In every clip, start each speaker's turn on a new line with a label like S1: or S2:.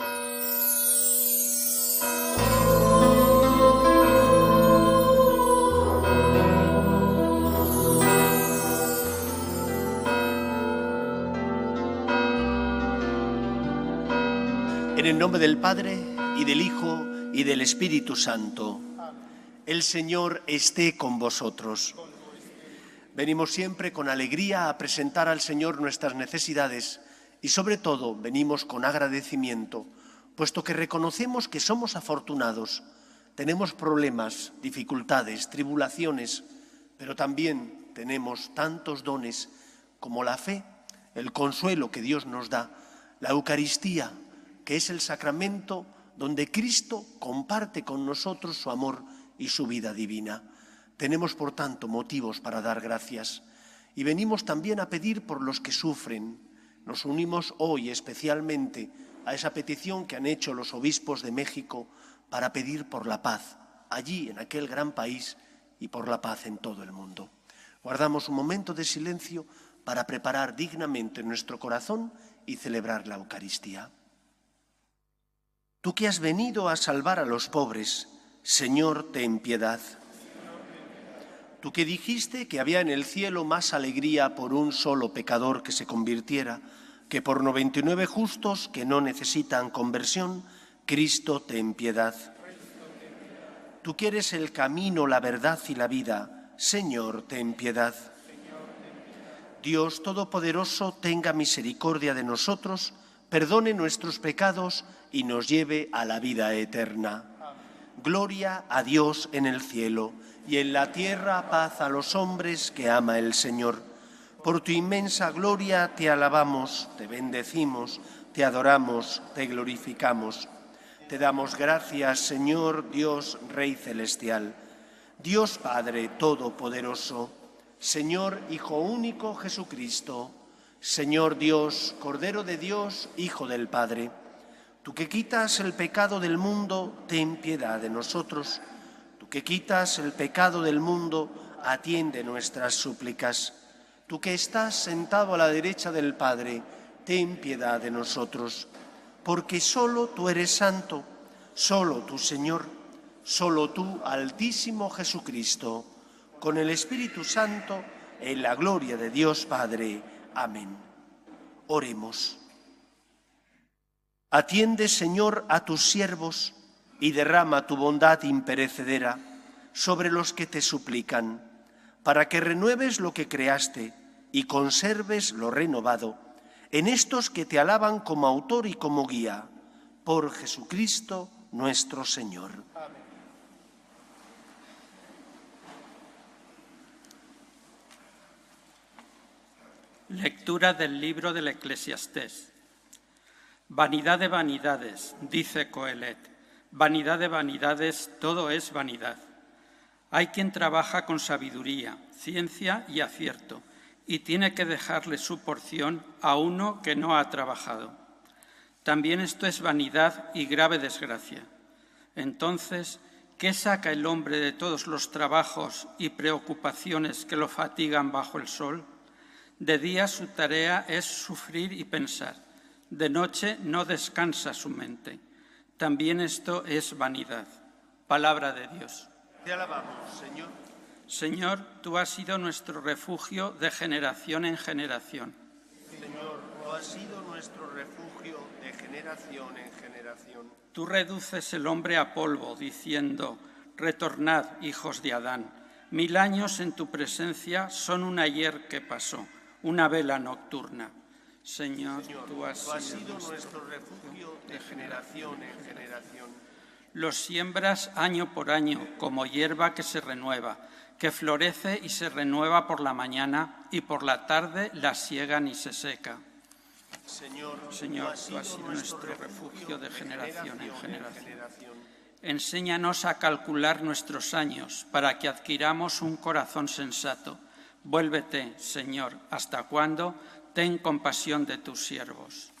S1: En el nombre del Padre y del Hijo y del Espíritu Santo. El Señor esté con vosotros. Venimos siempre con alegría a presentar al Señor nuestras necesidades y sobre todo venimos con agradecimiento, puesto que reconocemos que somos afortunados, tenemos problemas, dificultades, tribulaciones, pero también tenemos tantos dones como la fe, el consuelo que Dios nos da, la Eucaristía, que es el sacramento donde Cristo comparte con nosotros su amor y su vida divina. Tenemos, por tanto, motivos para dar gracias y venimos también a pedir por los que sufren. Nos unimos hoy especialmente a esa petición que han hecho los obispos de México para pedir por la paz allí, en aquel gran país, y por la paz en todo el mundo. Guardamos un momento de silencio para preparar dignamente nuestro corazón y celebrar la Eucaristía. Tú que has venido a salvar a los pobres, Señor, ten piedad. Tú que dijiste que había en el cielo más alegría por un solo pecador que se convirtiera que por 99 justos que no necesitan conversión, Cristo ten piedad. Tú que eres el camino, la verdad y la vida, Señor, ten piedad. Dios Todopoderoso, tenga misericordia de nosotros, perdone nuestros pecados y nos lleve a la vida eterna. Gloria a Dios en el cielo y en la tierra paz a los hombres que ama el Señor. Por tu inmensa gloria te alabamos, te bendecimos, te adoramos, te glorificamos. Te damos gracias, Señor Dios Rey Celestial, Dios Padre Todopoderoso, Señor Hijo Único Jesucristo, Señor Dios, Cordero de Dios, Hijo del Padre. Tú que quitas el pecado del mundo, ten piedad de nosotros. Que quitas el pecado del mundo, atiende nuestras súplicas. Tú que estás sentado a la derecha del Padre, ten piedad de nosotros. Porque solo tú eres santo, solo tú Señor, solo tú Altísimo Jesucristo, con el Espíritu Santo, en la gloria de Dios Padre. Amén. Oremos. Atiende, Señor, a tus siervos y derrama tu bondad imperecedera sobre los que te suplican, para que renueves lo que creaste y conserves lo renovado en estos que te alaban como autor y como guía, por Jesucristo nuestro Señor.
S2: Lectura del libro del Eclesiastés. Vanidad de vanidades, dice Coelet. Vanidad de vanidades, todo es vanidad. Hay quien trabaja con sabiduría, ciencia y acierto, y tiene que dejarle su porción a uno que no ha trabajado. También esto es vanidad y grave desgracia. Entonces, ¿qué saca el hombre de todos los trabajos y preocupaciones que lo fatigan bajo el sol? De día su tarea es sufrir y pensar de noche no descansa su mente. También esto es vanidad. Palabra de Dios.
S1: Te alabamos, Señor.
S2: Señor, tú has sido nuestro refugio de generación en generación.
S1: Señor, tú has sido nuestro refugio de generación en generación.
S2: Tú reduces el hombre a polvo, diciendo, retornad, hijos de Adán. Mil años en tu presencia son un ayer que pasó, una vela nocturna. Señor, tú has,
S1: sido nuestro refugio de generación en generación.
S2: Los siembras año por año como hierba que se renueva, que florece y se renueva por la mañana y por la tarde la siegan y se seca.
S1: Señor,
S2: Señor tú has sido nuestro refugio de generación en generación. Enséñanos a calcular nuestros años para que adquiramos un corazón sensato. Vuélvete, Señor, ¿hasta cuándo? Ten compasión de tus siervos.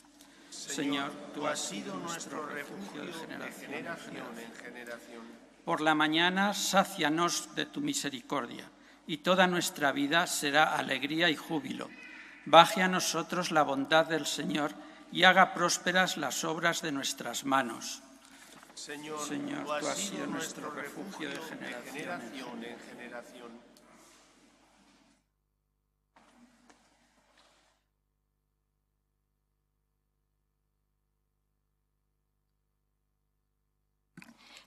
S1: Señor, tú has sido nuestro refugio de generación, en generación.
S2: Por la mañana, sácianos de tu misericordia, y toda nuestra vida será alegría y júbilo. Baje a nosotros la bondad del Señor y haga prósperas las obras de nuestras manos.
S1: Señor,
S2: Señor,
S1: tú has sido nuestro refugio de
S2: generación
S1: generación en generación.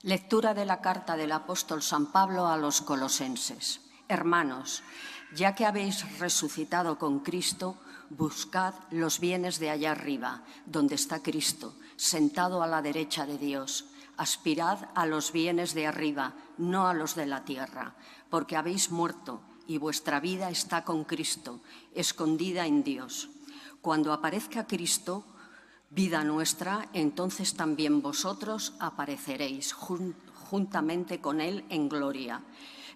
S3: Lectura de la carta del apóstol San Pablo a los colosenses. Hermanos, ya que habéis resucitado con Cristo, buscad los bienes de allá arriba, donde está Cristo, sentado a la derecha de Dios. Aspirad a los bienes de arriba, no a los de la tierra, porque habéis muerto y vuestra vida está con Cristo, escondida en Dios. Cuando aparezca Cristo, vida nuestra, entonces también vosotros apareceréis jun- juntamente con Él en gloria.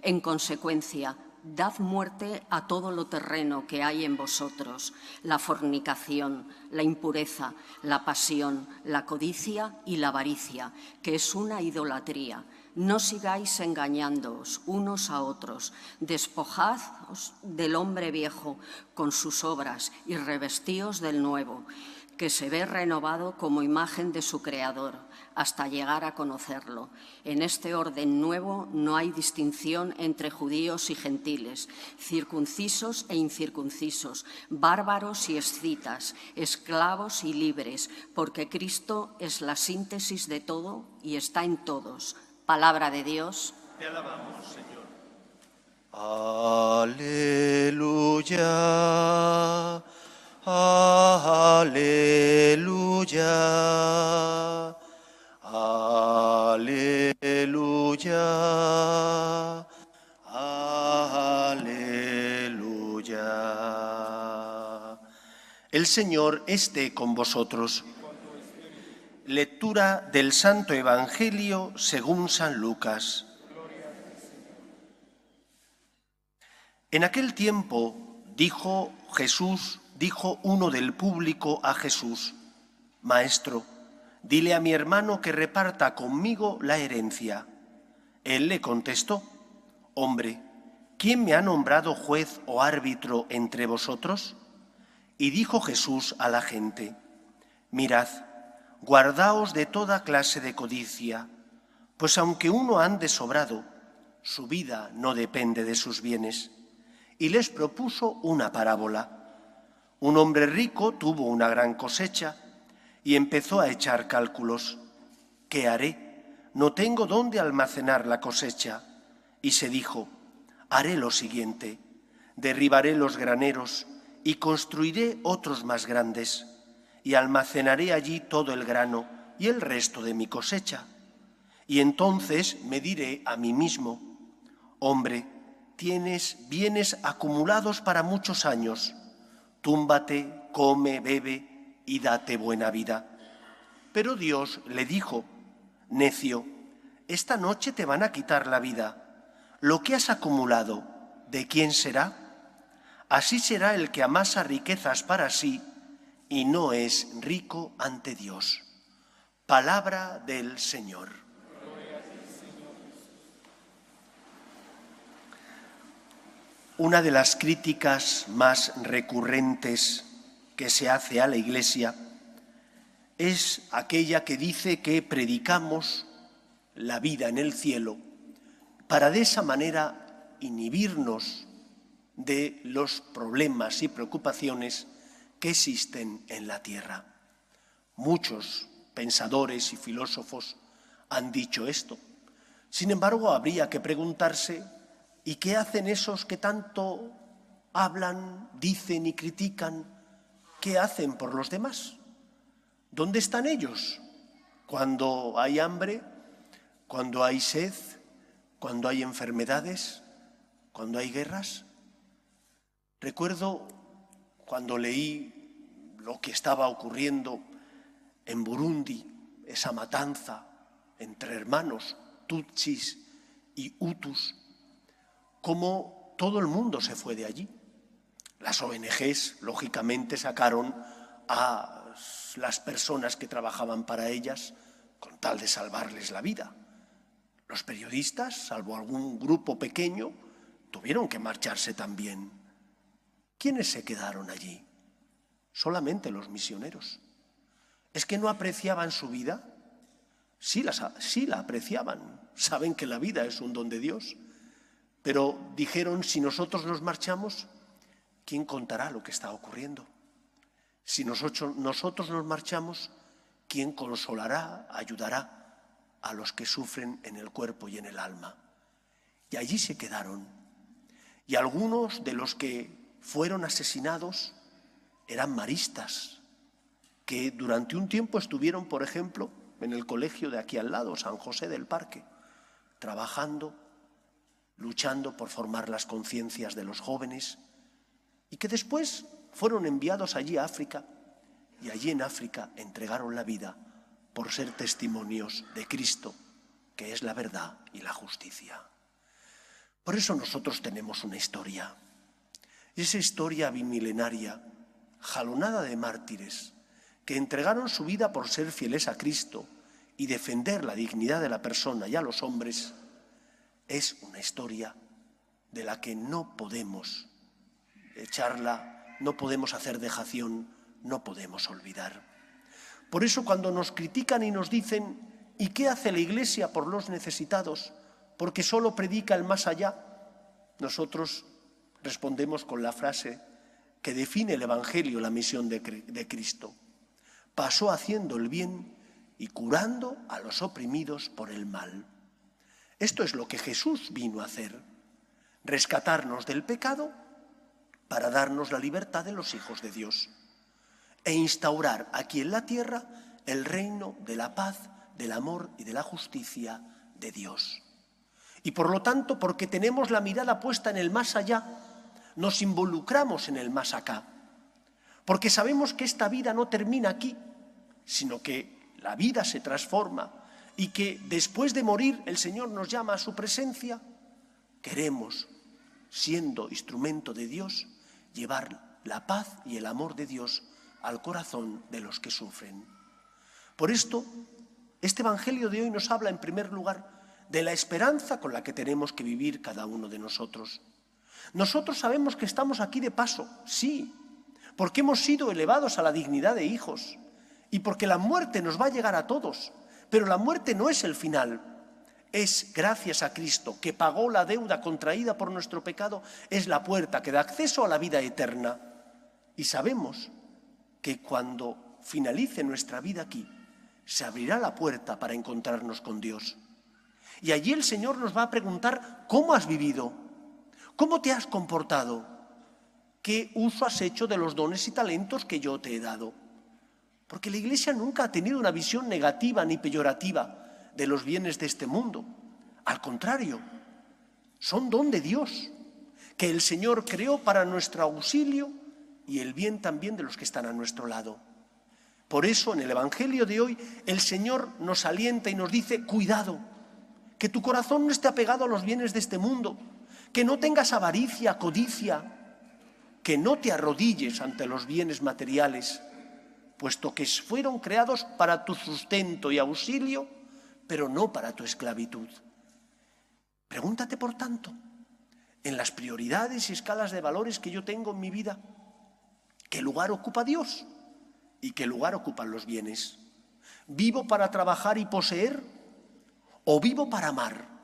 S3: En consecuencia, dad muerte a todo lo terreno que hay en vosotros, la fornicación, la impureza, la pasión, la codicia y la avaricia, que es una idolatría. No sigáis engañándoos unos a otros, despojaos del hombre viejo con sus obras y revestíos del nuevo que se ve renovado como imagen de su Creador hasta llegar a conocerlo. En este orden nuevo no hay distinción entre judíos y gentiles, circuncisos e incircuncisos, bárbaros y escitas, esclavos y libres, porque Cristo es la síntesis de todo y está en todos. Palabra de Dios.
S1: Te alabamos, Señor.
S4: Aleluya, aleluya, aleluya, aleluya.
S1: El Señor esté con vosotros. Lectura del Santo Evangelio según San Lucas. En aquel tiempo dijo Jesús, dijo uno del público a Jesús, Maestro, dile a mi hermano que reparta conmigo la herencia. Él le contestó, Hombre, ¿quién me ha nombrado juez o árbitro entre vosotros? Y dijo Jesús a la gente, Mirad, guardaos de toda clase de codicia, pues aunque uno ande sobrado, su vida no depende de sus bienes. Y les propuso una parábola. Un hombre rico tuvo una gran cosecha y empezó a echar cálculos. ¿Qué haré? No tengo dónde almacenar la cosecha. Y se dijo, haré lo siguiente, derribaré los graneros y construiré otros más grandes, y almacenaré allí todo el grano y el resto de mi cosecha. Y entonces me diré a mí mismo, hombre, tienes bienes acumulados para muchos años, túmbate, come, bebe y date buena vida. Pero Dios le dijo, necio, esta noche te van a quitar la vida. Lo que has acumulado, ¿de quién será? Así será el que amasa riquezas para sí y no es rico ante Dios. Palabra del Señor. Una de las críticas más recurrentes que se hace a la Iglesia es aquella que dice que predicamos la vida en el cielo para de esa manera inhibirnos de los problemas y preocupaciones que existen en la tierra. Muchos pensadores y filósofos han dicho esto. Sin embargo, habría que preguntarse, ¿y qué hacen esos que tanto hablan, dicen y critican? ¿Qué hacen por los demás? ¿Dónde están ellos? Cuando hay hambre, cuando hay sed, cuando hay enfermedades, cuando hay guerras. Recuerdo cuando leí lo que estaba ocurriendo en Burundi, esa matanza entre hermanos tutsis y hutus, cómo todo el mundo se fue de allí. Las ONGs, lógicamente, sacaron a las personas que trabajaban para ellas con tal de salvarles la vida. Los periodistas, salvo algún grupo pequeño, tuvieron que marcharse también. ¿Quiénes se quedaron allí? Solamente los misioneros. ¿Es que no apreciaban su vida? Sí, las, sí la apreciaban. Saben que la vida es un don de Dios. Pero dijeron, si nosotros nos marchamos, ¿quién contará lo que está ocurriendo? Si nosotros, nos marchamos, ¿quién consolará, ayudará a los que sufren en el cuerpo y en el alma? Y allí se quedaron. Y algunos de los que fueron asesinados eran maristas, que durante un tiempo estuvieron, por ejemplo, en el colegio de aquí al lado, San José del Parque, trabajando, luchando por formar las conciencias de los jóvenes, y que después fueron enviados allí a África, y allí en África entregaron la vida por ser testimonios de Cristo, que es la verdad y la justicia. Por eso nosotros tenemos una historia. Esa historia bimilenaria, jalonada de mártires, que entregaron su vida por ser fieles a Cristo y defender la dignidad de la persona y a los hombres, es una historia de la que no podemos echarla, no podemos hacer dejación, no podemos olvidar. Por eso cuando nos critican y nos dicen, ¿y qué hace la Iglesia por los necesitados? Porque solo predica el más allá. Nosotros respondemos con la frase que define el Evangelio, la misión de, de Cristo pasó haciendo el bien y curando a los oprimidos por el mal. Esto es lo que Jesús vino a hacer, rescatarnos del pecado para darnos la libertad de los hijos de Dios e instaurar aquí en la tierra el reino de la paz, del amor y de la justicia de Dios. Y por lo tanto, porque tenemos la mirada puesta en el más allá, nos involucramos en el más acá porque sabemos que esta vida no termina aquí, sino que la vida se transforma y que después de morir el Señor nos llama a su presencia, queremos, siendo instrumento de Dios, llevar la paz y el amor de Dios al corazón de los que sufren. Por esto, este Evangelio de hoy nos habla en primer lugar de la esperanza con la que tenemos que vivir cada uno de nosotros. Nosotros sabemos que estamos aquí de paso, sí, porque hemos sido elevados a la dignidad de hijos y porque la muerte nos va a llegar a todos. Pero la muerte no es el final, es gracias a Cristo, que pagó la deuda contraída por nuestro pecado, es la puerta que da acceso a la vida eterna. Y sabemos que cuando finalice nuestra vida aquí, se abrirá la puerta para encontrarnos con Dios. Y allí el Señor nos va a preguntar, ¿cómo has vivido? ¿Cómo te has comportado? ¿Qué uso has hecho de los dones y talentos que yo te he dado? Porque la Iglesia nunca ha tenido una visión negativa ni peyorativa de los bienes de este mundo. Al contrario, son don de Dios, que el Señor creó para nuestro auxilio y el bien también de los que están a nuestro lado. Por eso en el Evangelio de hoy el Señor nos alienta y nos dice, cuidado, que tu corazón no esté apegado a los bienes de este mundo, que no tengas avaricia, codicia, que no te arrodilles ante los bienes materiales, puesto que fueron creados para tu sustento y auxilio, pero no para tu esclavitud. Pregúntate, por tanto, en las prioridades y escalas de valores que yo tengo en mi vida, ¿qué lugar ocupa Dios y qué lugar ocupan los bienes? ¿Vivo para trabajar y poseer o vivo para amar?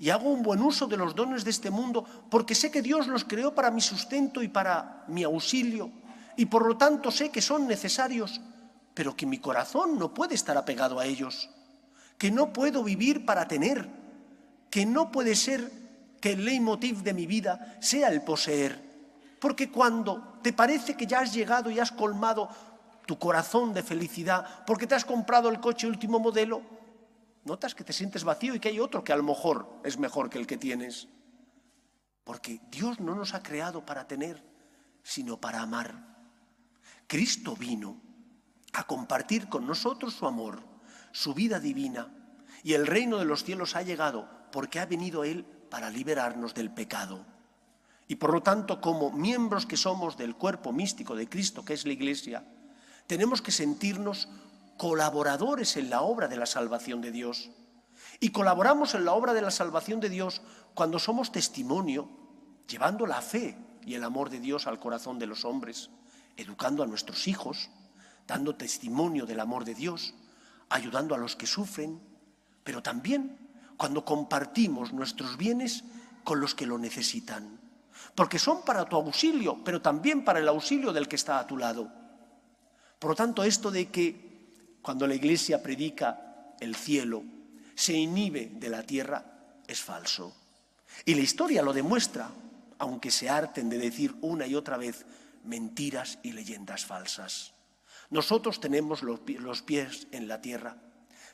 S1: y hago un buen uso de los dones de este mundo porque sé que Dios los creó para mi sustento y para mi auxilio y por lo tanto sé que son necesarios, pero que mi corazón no puede estar apegado a ellos, que no puedo vivir para tener, que no puede ser que el leitmotiv de mi vida sea el poseer, porque cuando te parece que ya has llegado y has colmado tu corazón de felicidad porque te has comprado el coche último modelo, notas que te sientes vacío y que hay otro que a lo mejor es mejor que el que tienes. Porque Dios no nos ha creado para tener, sino para amar. Cristo vino a compartir con nosotros su amor, su vida divina, y el reino de los cielos ha llegado porque ha venido Él para liberarnos del pecado. Y por lo tanto, como miembros que somos del cuerpo místico de Cristo, que es la Iglesia, tenemos que sentirnos colaboradores en la obra de la salvación de Dios. Y colaboramos en la obra de la salvación de Dios cuando somos testimonio, llevando la fe y el amor de Dios al corazón de los hombres, educando a nuestros hijos, dando testimonio del amor de Dios, ayudando a los que sufren, pero también cuando compartimos nuestros bienes con los que lo necesitan, porque son para tu auxilio, pero también para el auxilio del que está a tu lado. Por lo tanto, esto de que cuando la Iglesia predica el cielo, se inhibe de la tierra, es falso. Y la historia lo demuestra, aunque se harten de decir una y otra vez mentiras y leyendas falsas. Nosotros tenemos los pies en la tierra,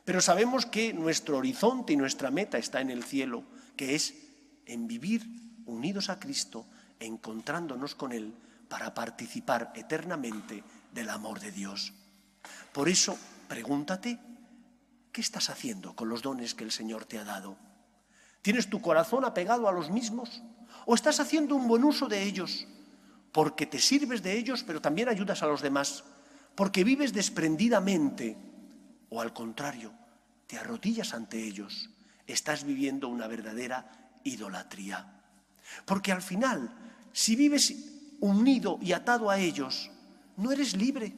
S1: pero sabemos que nuestro horizonte y nuestra meta está en el cielo, que es en vivir unidos a Cristo, encontrándonos con Él para participar eternamente del amor de Dios. Por eso, pregúntate, ¿qué estás haciendo con los dones que el Señor te ha dado? ¿Tienes tu corazón apegado a los mismos? ¿O estás haciendo un buen uso de ellos? Porque te sirves de ellos, pero también ayudas a los demás. Porque vives desprendidamente. O al contrario, te arrodillas ante ellos. Estás viviendo una verdadera idolatría. Porque al final, si vives unido y atado a ellos, no eres libre.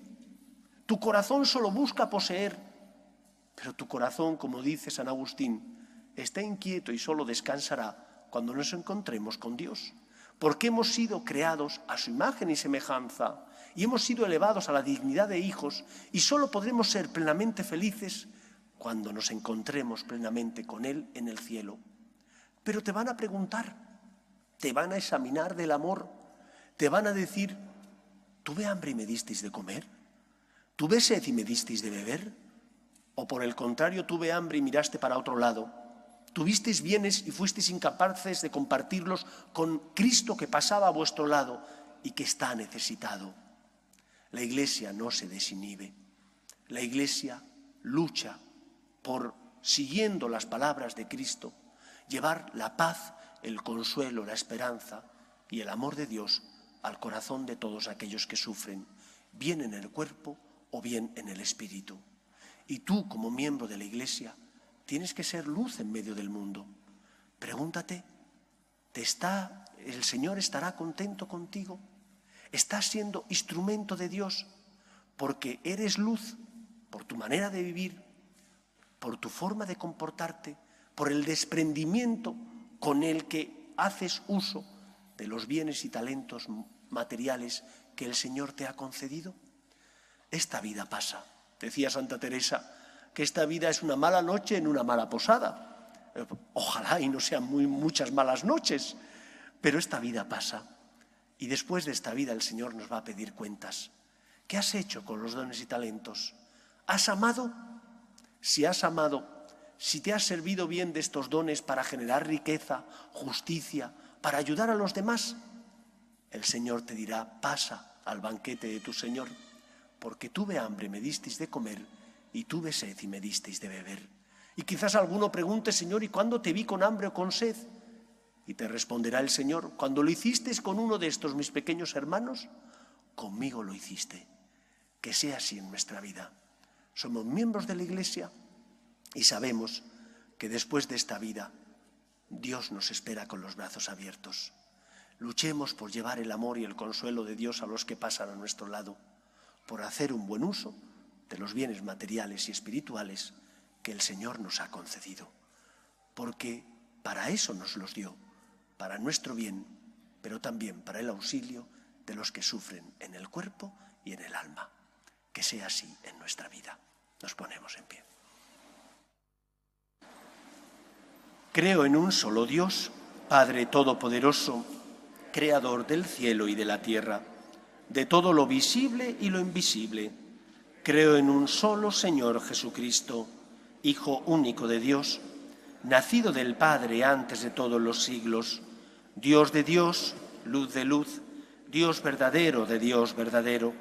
S1: Tu corazón solo busca poseer, pero tu corazón, como dice San Agustín, está inquieto y solo descansará cuando nos encontremos con Dios. Porque hemos sido creados a su imagen y semejanza y hemos sido elevados a la dignidad de hijos y solo podremos ser plenamente felices cuando nos encontremos plenamente con Él en el cielo. Pero te van a preguntar, te van a examinar del amor, te van a decir, ¿tuve hambre y me disteis de comer? ¿Tuve sed y me disteis de beber? ¿O por el contrario, tuve hambre y miraste para otro lado? Tuvisteis bienes y fuisteis incapaces de compartirlos con Cristo que pasaba a vuestro lado y que está necesitado. La Iglesia no se desinhibe. La Iglesia lucha por, siguiendo las palabras de Cristo, llevar la paz, el consuelo, la esperanza y el amor de Dios al corazón de todos aquellos que sufren, bien en el cuerpo o bien en el espíritu. Y tú, como miembro de la Iglesia, Tienes que ser luz en medio del mundo. Pregúntate, ¿te está, ¿el Señor estará contento contigo? ¿Estás siendo instrumento de Dios porque eres luz por tu manera de vivir, por tu forma de comportarte, por el desprendimiento con el que haces uso de los bienes y talentos materiales que el Señor te ha concedido? Esta vida pasa. Decía Santa Teresa, esta vida es una mala noche en una mala posada. Ojalá y no sean muy, muchas malas noches, pero esta vida pasa. Y después de esta vida el Señor nos va a pedir cuentas. ¿Qué has hecho con los dones y talentos? ¿Has amado? Si has amado, si te has servido bien de estos dones para generar riqueza, justicia, para ayudar a los demás, el Señor te dirá, pasa al banquete de tu Señor, porque tuve hambre, me disteis de comer y tuve sed y me disteis de beber. Y quizás alguno pregunte, Señor, ¿y cuándo te vi con hambre o con sed? Y te responderá el Señor, cuando lo hiciste con uno de estos mis pequeños hermanos, conmigo lo hiciste. Que sea así en nuestra vida. Somos miembros de la Iglesia y sabemos que después de esta vida Dios nos espera con los brazos abiertos. Luchemos por llevar el amor y el consuelo de Dios a los que pasan a nuestro lado, por hacer un buen uso de los bienes materiales y espirituales que el Señor nos ha concedido. Porque para eso nos los dio, para nuestro bien, pero también para el auxilio de los que sufren en el cuerpo y en el alma. Que sea así en nuestra vida. Nos ponemos en pie. Creo en un solo Dios, Padre Todopoderoso, Creador del cielo y de la tierra, de todo lo visible y lo invisible Creo en un solo Señor Jesucristo, Hijo único de Dios, nacido del Padre antes de todos los siglos, Dios de Dios, luz de luz, Dios verdadero de Dios verdadero,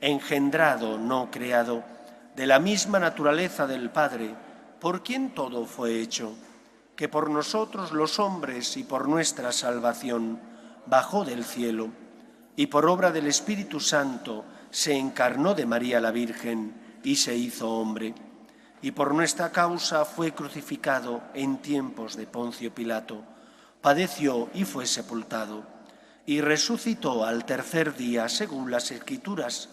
S1: engendrado, no creado, de la misma naturaleza del Padre, por quien todo fue hecho, que por nosotros los hombres y por nuestra salvación bajó del cielo, y por obra del Espíritu Santo, se encarnó de María la Virgen y se hizo hombre, y por nuestra causa fue crucificado en tiempos de Poncio Pilato, padeció y fue sepultado, y resucitó al tercer día según las Escrituras,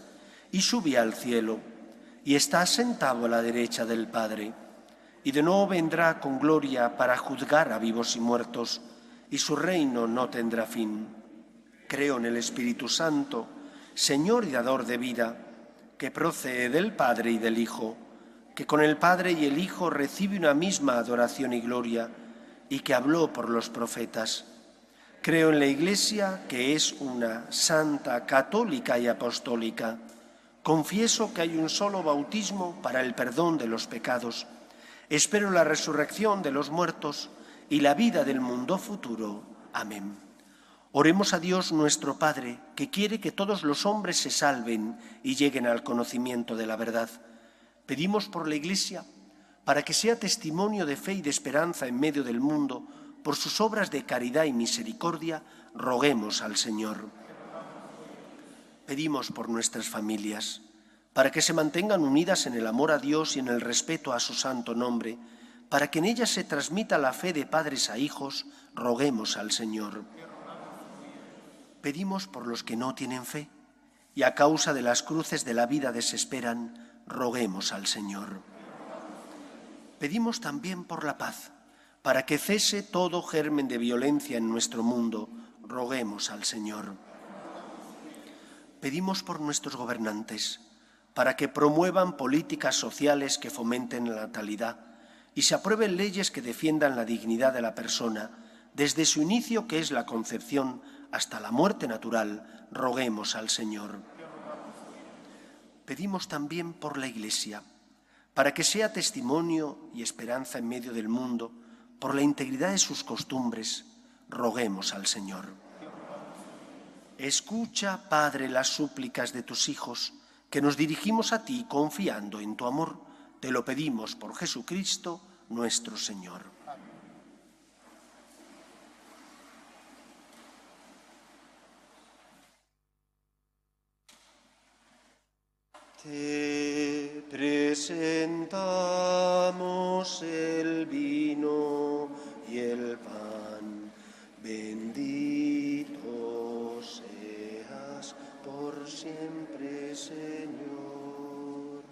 S1: y subió al cielo, y está sentado a la derecha del Padre, y de nuevo vendrá con gloria para juzgar a vivos y muertos, y su reino no tendrá fin. Creo en el Espíritu Santo, Señor y dador de vida, que procede del Padre y del Hijo, que con el Padre y el Hijo recibe una misma adoración y gloria, y que habló por los profetas. Creo en la Iglesia, que es una santa, católica y apostólica. Confieso que hay un solo bautismo para el perdón de los pecados. Espero la resurrección de los muertos y la vida del mundo futuro. Amén. Oremos a Dios nuestro Padre, que quiere que todos los hombres se salven y lleguen al conocimiento de la verdad. Pedimos por la Iglesia, para que sea testimonio de fe y de esperanza en medio del mundo, por sus obras de caridad y misericordia, roguemos al Señor. Pedimos por nuestras familias, para que se mantengan unidas en el amor a Dios y en el respeto a su santo nombre, para que en ellas se transmita la fe de padres a hijos, roguemos al Señor. Pedimos por los que no tienen fe y a causa de las cruces de la vida desesperan, roguemos al Señor. Pedimos también por la paz, para que cese todo germen de violencia en nuestro mundo, roguemos al Señor. Pedimos por nuestros gobernantes, para que promuevan políticas sociales que fomenten la natalidad y se aprueben leyes que defiendan la dignidad de la persona, desde su inicio, que es la concepción, hasta la muerte natural, roguemos al Señor. Pedimos también por la Iglesia, para que sea testimonio y esperanza en medio del mundo, por la integridad de sus costumbres, roguemos al Señor. Escucha, Padre, las súplicas de tus hijos, que nos dirigimos a ti confiando en tu amor. Te lo pedimos por Jesucristo nuestro Señor.
S4: Te presentamos el vino y el pan. Bendito seas por siempre, Señor.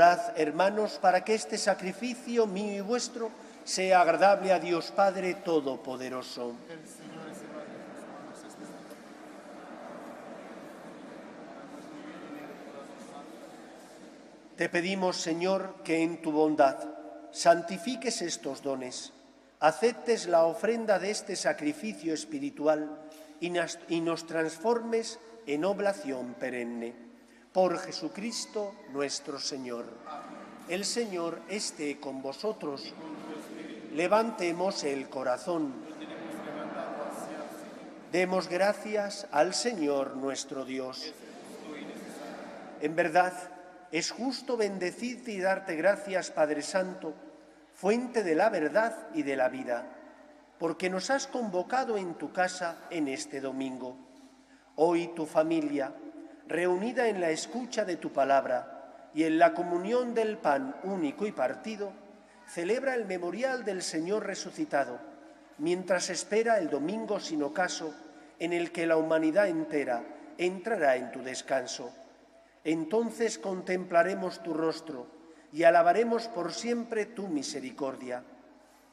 S1: Hermanos, para que este sacrificio mío y vuestro sea agradable a Dios Padre Todopoderoso. Te pedimos, Señor, que en tu bondad santifiques estos dones, aceptes la ofrenda de este sacrificio espiritual y nos transformes en oblación perenne. Por Jesucristo nuestro Señor. El Señor esté con vosotros. Levantemos el corazón. Demos gracias al Señor nuestro Dios. En verdad, es justo bendecirte y darte gracias, Padre Santo, fuente de la verdad y de la vida, porque nos has convocado en tu casa en este domingo. Hoy tu familia, reunida en la escucha de tu palabra y en la comunión del pan único y partido, celebra el memorial del Señor resucitado, mientras espera el domingo sin ocaso en el que la humanidad entera entrará en tu descanso. Entonces contemplaremos tu rostro y alabaremos por siempre tu misericordia.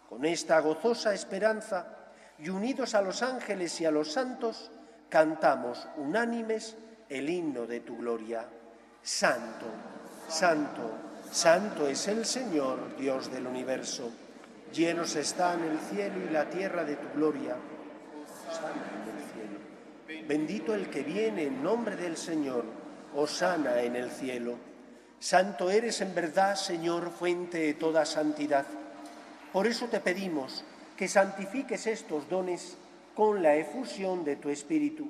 S1: Con esta gozosa esperanza y unidos a los ángeles y a los santos, cantamos unánimes el himno de tu gloria. Santo, santo, santo es el Señor, Dios del universo. Llenos están el cielo y la tierra de tu gloria. Santo en el cielo. Bendito el que viene en nombre del Señor. Osana en el cielo. Santo eres en verdad, Señor, fuente de toda santidad. Por eso te pedimos que santifiques estos dones con la efusión de tu Espíritu,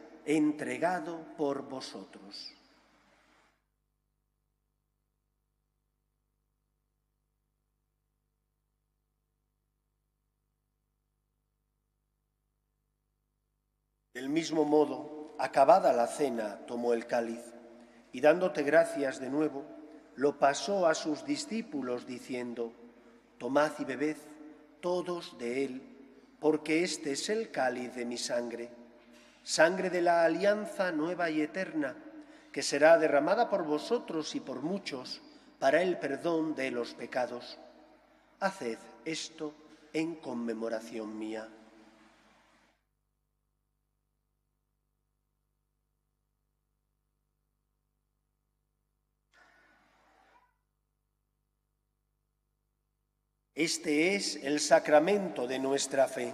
S1: entregado por vosotros. Del mismo modo, acabada la cena, tomó el cáliz y dándote gracias de nuevo, lo pasó a sus discípulos diciendo, Tomad y bebed todos de él, porque este es el cáliz de mi sangre, sangre de la alianza nueva y eterna, que será derramada por vosotros y por muchos para el perdón de los pecados. Haced esto en conmemoración mía. Este es el sacramento de nuestra fe.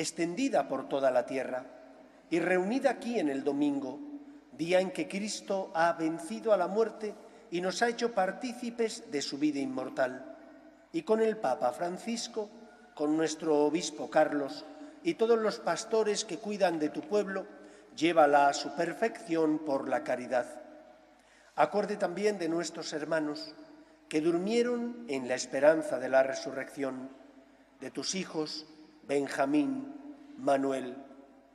S1: extendida por toda la tierra y reunida aquí en el domingo, día en que Cristo ha vencido a la muerte y nos ha hecho partícipes de su vida inmortal. Y con el Papa Francisco, con nuestro obispo Carlos y todos los pastores que cuidan de tu pueblo, llévala a su perfección por la caridad Acorde también de nuestros hermanos que durmieron en la esperanza de la resurrección, de tus hijos Benjamín, Manuel,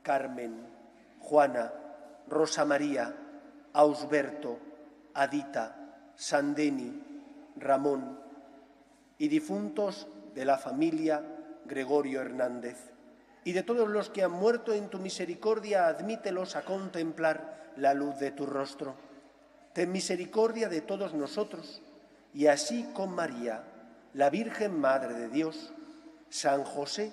S1: Carmen, Juana, Rosa María, Ausberto, Adita, Sandeni, Ramón y difuntos de la familia Gregorio Hernández. Y de todos los que han muerto en tu misericordia, admítelos a contemplar la luz de tu rostro ten misericordia de todos nosotros, y así con María, la Virgen Madre de Dios, San José,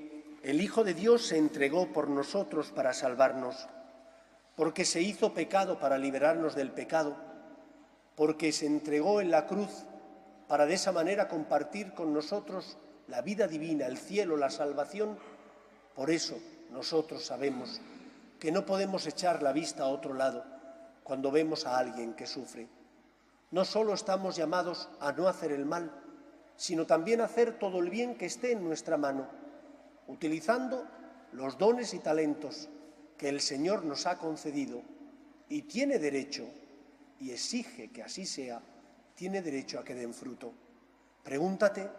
S1: el Hijo de Dios se entregó por nosotros para salvarnos, porque se hizo pecado para liberarnos del pecado, porque se entregó en la cruz para de esa manera compartir con nosotros la vida divina, el cielo, la salvación. Por eso nosotros sabemos que no podemos echar la vista a otro lado cuando vemos a alguien que sufre no solo estamos llamados a no hacer el mal, sino también a hacer todo el bien que esté en nuestra mano, utilizando los dones y talentos que el Señor nos ha concedido y tiene derecho, y exige que así sea, tiene derecho a que den fruto. Pregúntate,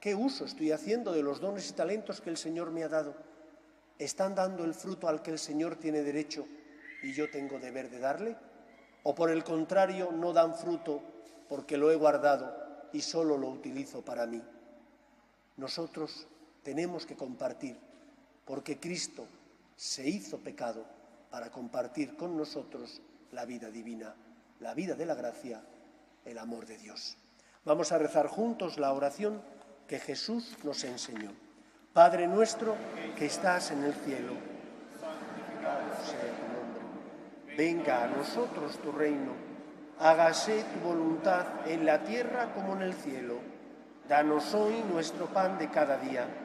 S1: ¿qué uso estoy haciendo de los dones y talentos que el Señor me ha dado? ¿Están dando el fruto al que el Señor tiene derecho y yo tengo deber de darle? o por el contrario no dan fruto porque lo he guardado y solo lo utilizo para mí. Nosotros tenemos que compartir porque Cristo se hizo pecado para compartir con nosotros la vida divina, la vida de la gracia, el amor de Dios. Vamos a rezar juntos la oración que Jesús nos enseñó. Padre nuestro que estás en el cielo, santificado sea Venga a nosotros tu reino, hágase tu voluntad en la tierra como en el cielo. Danos hoy nuestro pan de cada día.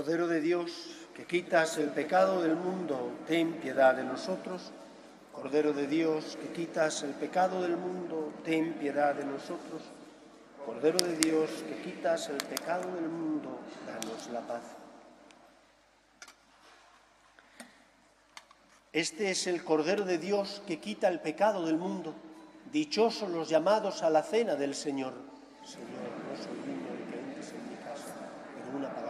S1: Cordero de Dios, que quitas el pecado del mundo, ten piedad de nosotros. Cordero de Dios, que quitas el pecado del mundo, ten piedad de nosotros. Cordero de Dios, que quitas el pecado del mundo, danos la paz. Este es el Cordero de Dios que quita el pecado del mundo. Dichosos los llamados a la cena del Señor. Señor, no soy de que entres en mi casa, pero una palabra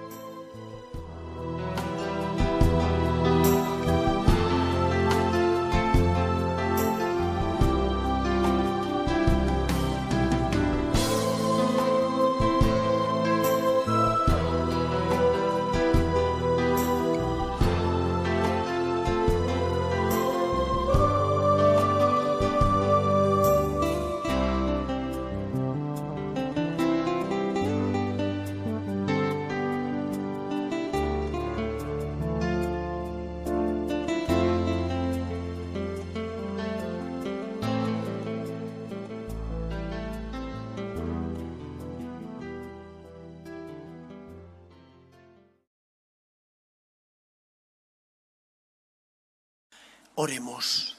S1: Oremos.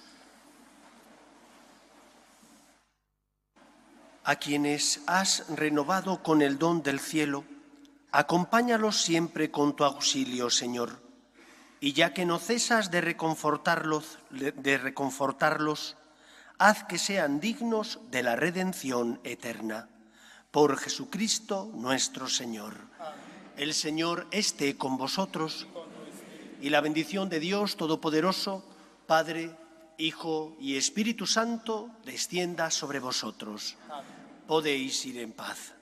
S1: A quienes has renovado con el don del cielo, acompáñalos siempre con tu auxilio, Señor. Y ya que no cesas de reconfortarlos, de reconfortarlos, haz que sean dignos de la redención eterna. Por Jesucristo nuestro Señor. El Señor esté con vosotros y la bendición de Dios Todopoderoso, Padre, Hijo y Espíritu Santo, descienda sobre vosotros. Podéis ir en paz.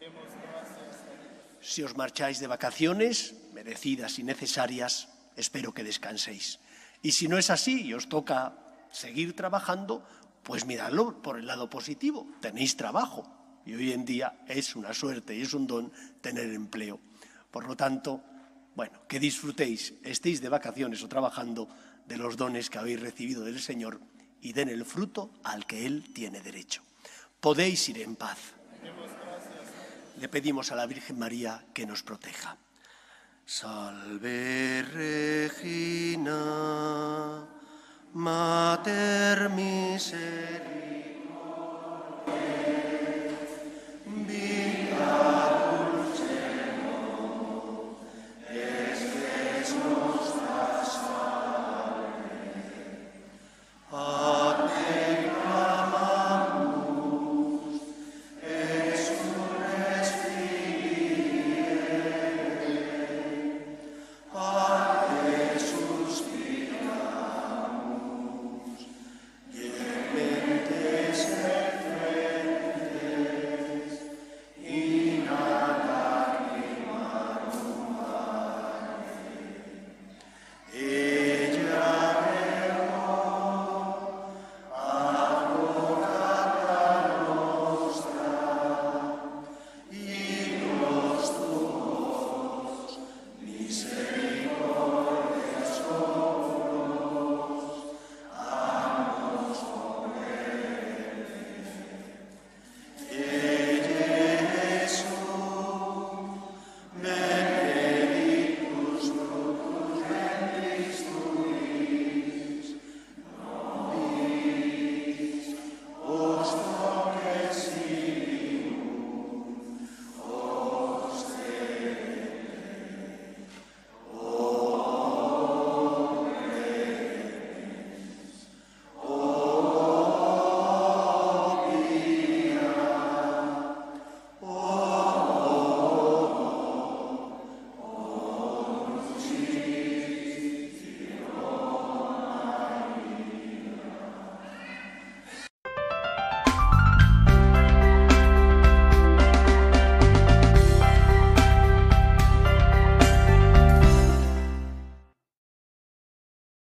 S1: Si os marcháis de vacaciones, merecidas y necesarias, espero que descanséis. Y si no es así y os toca seguir trabajando, pues miradlo por el lado positivo. Tenéis trabajo. Y hoy en día es una suerte y es un don tener empleo. Por lo tanto, bueno, que disfrutéis, estéis de vacaciones o trabajando, de los dones que habéis recibido del Señor y den el fruto al que Él tiene derecho. Podéis ir en paz. Le pedimos a la Virgen María que nos proteja. Salve Regina, Mater Misericordiae,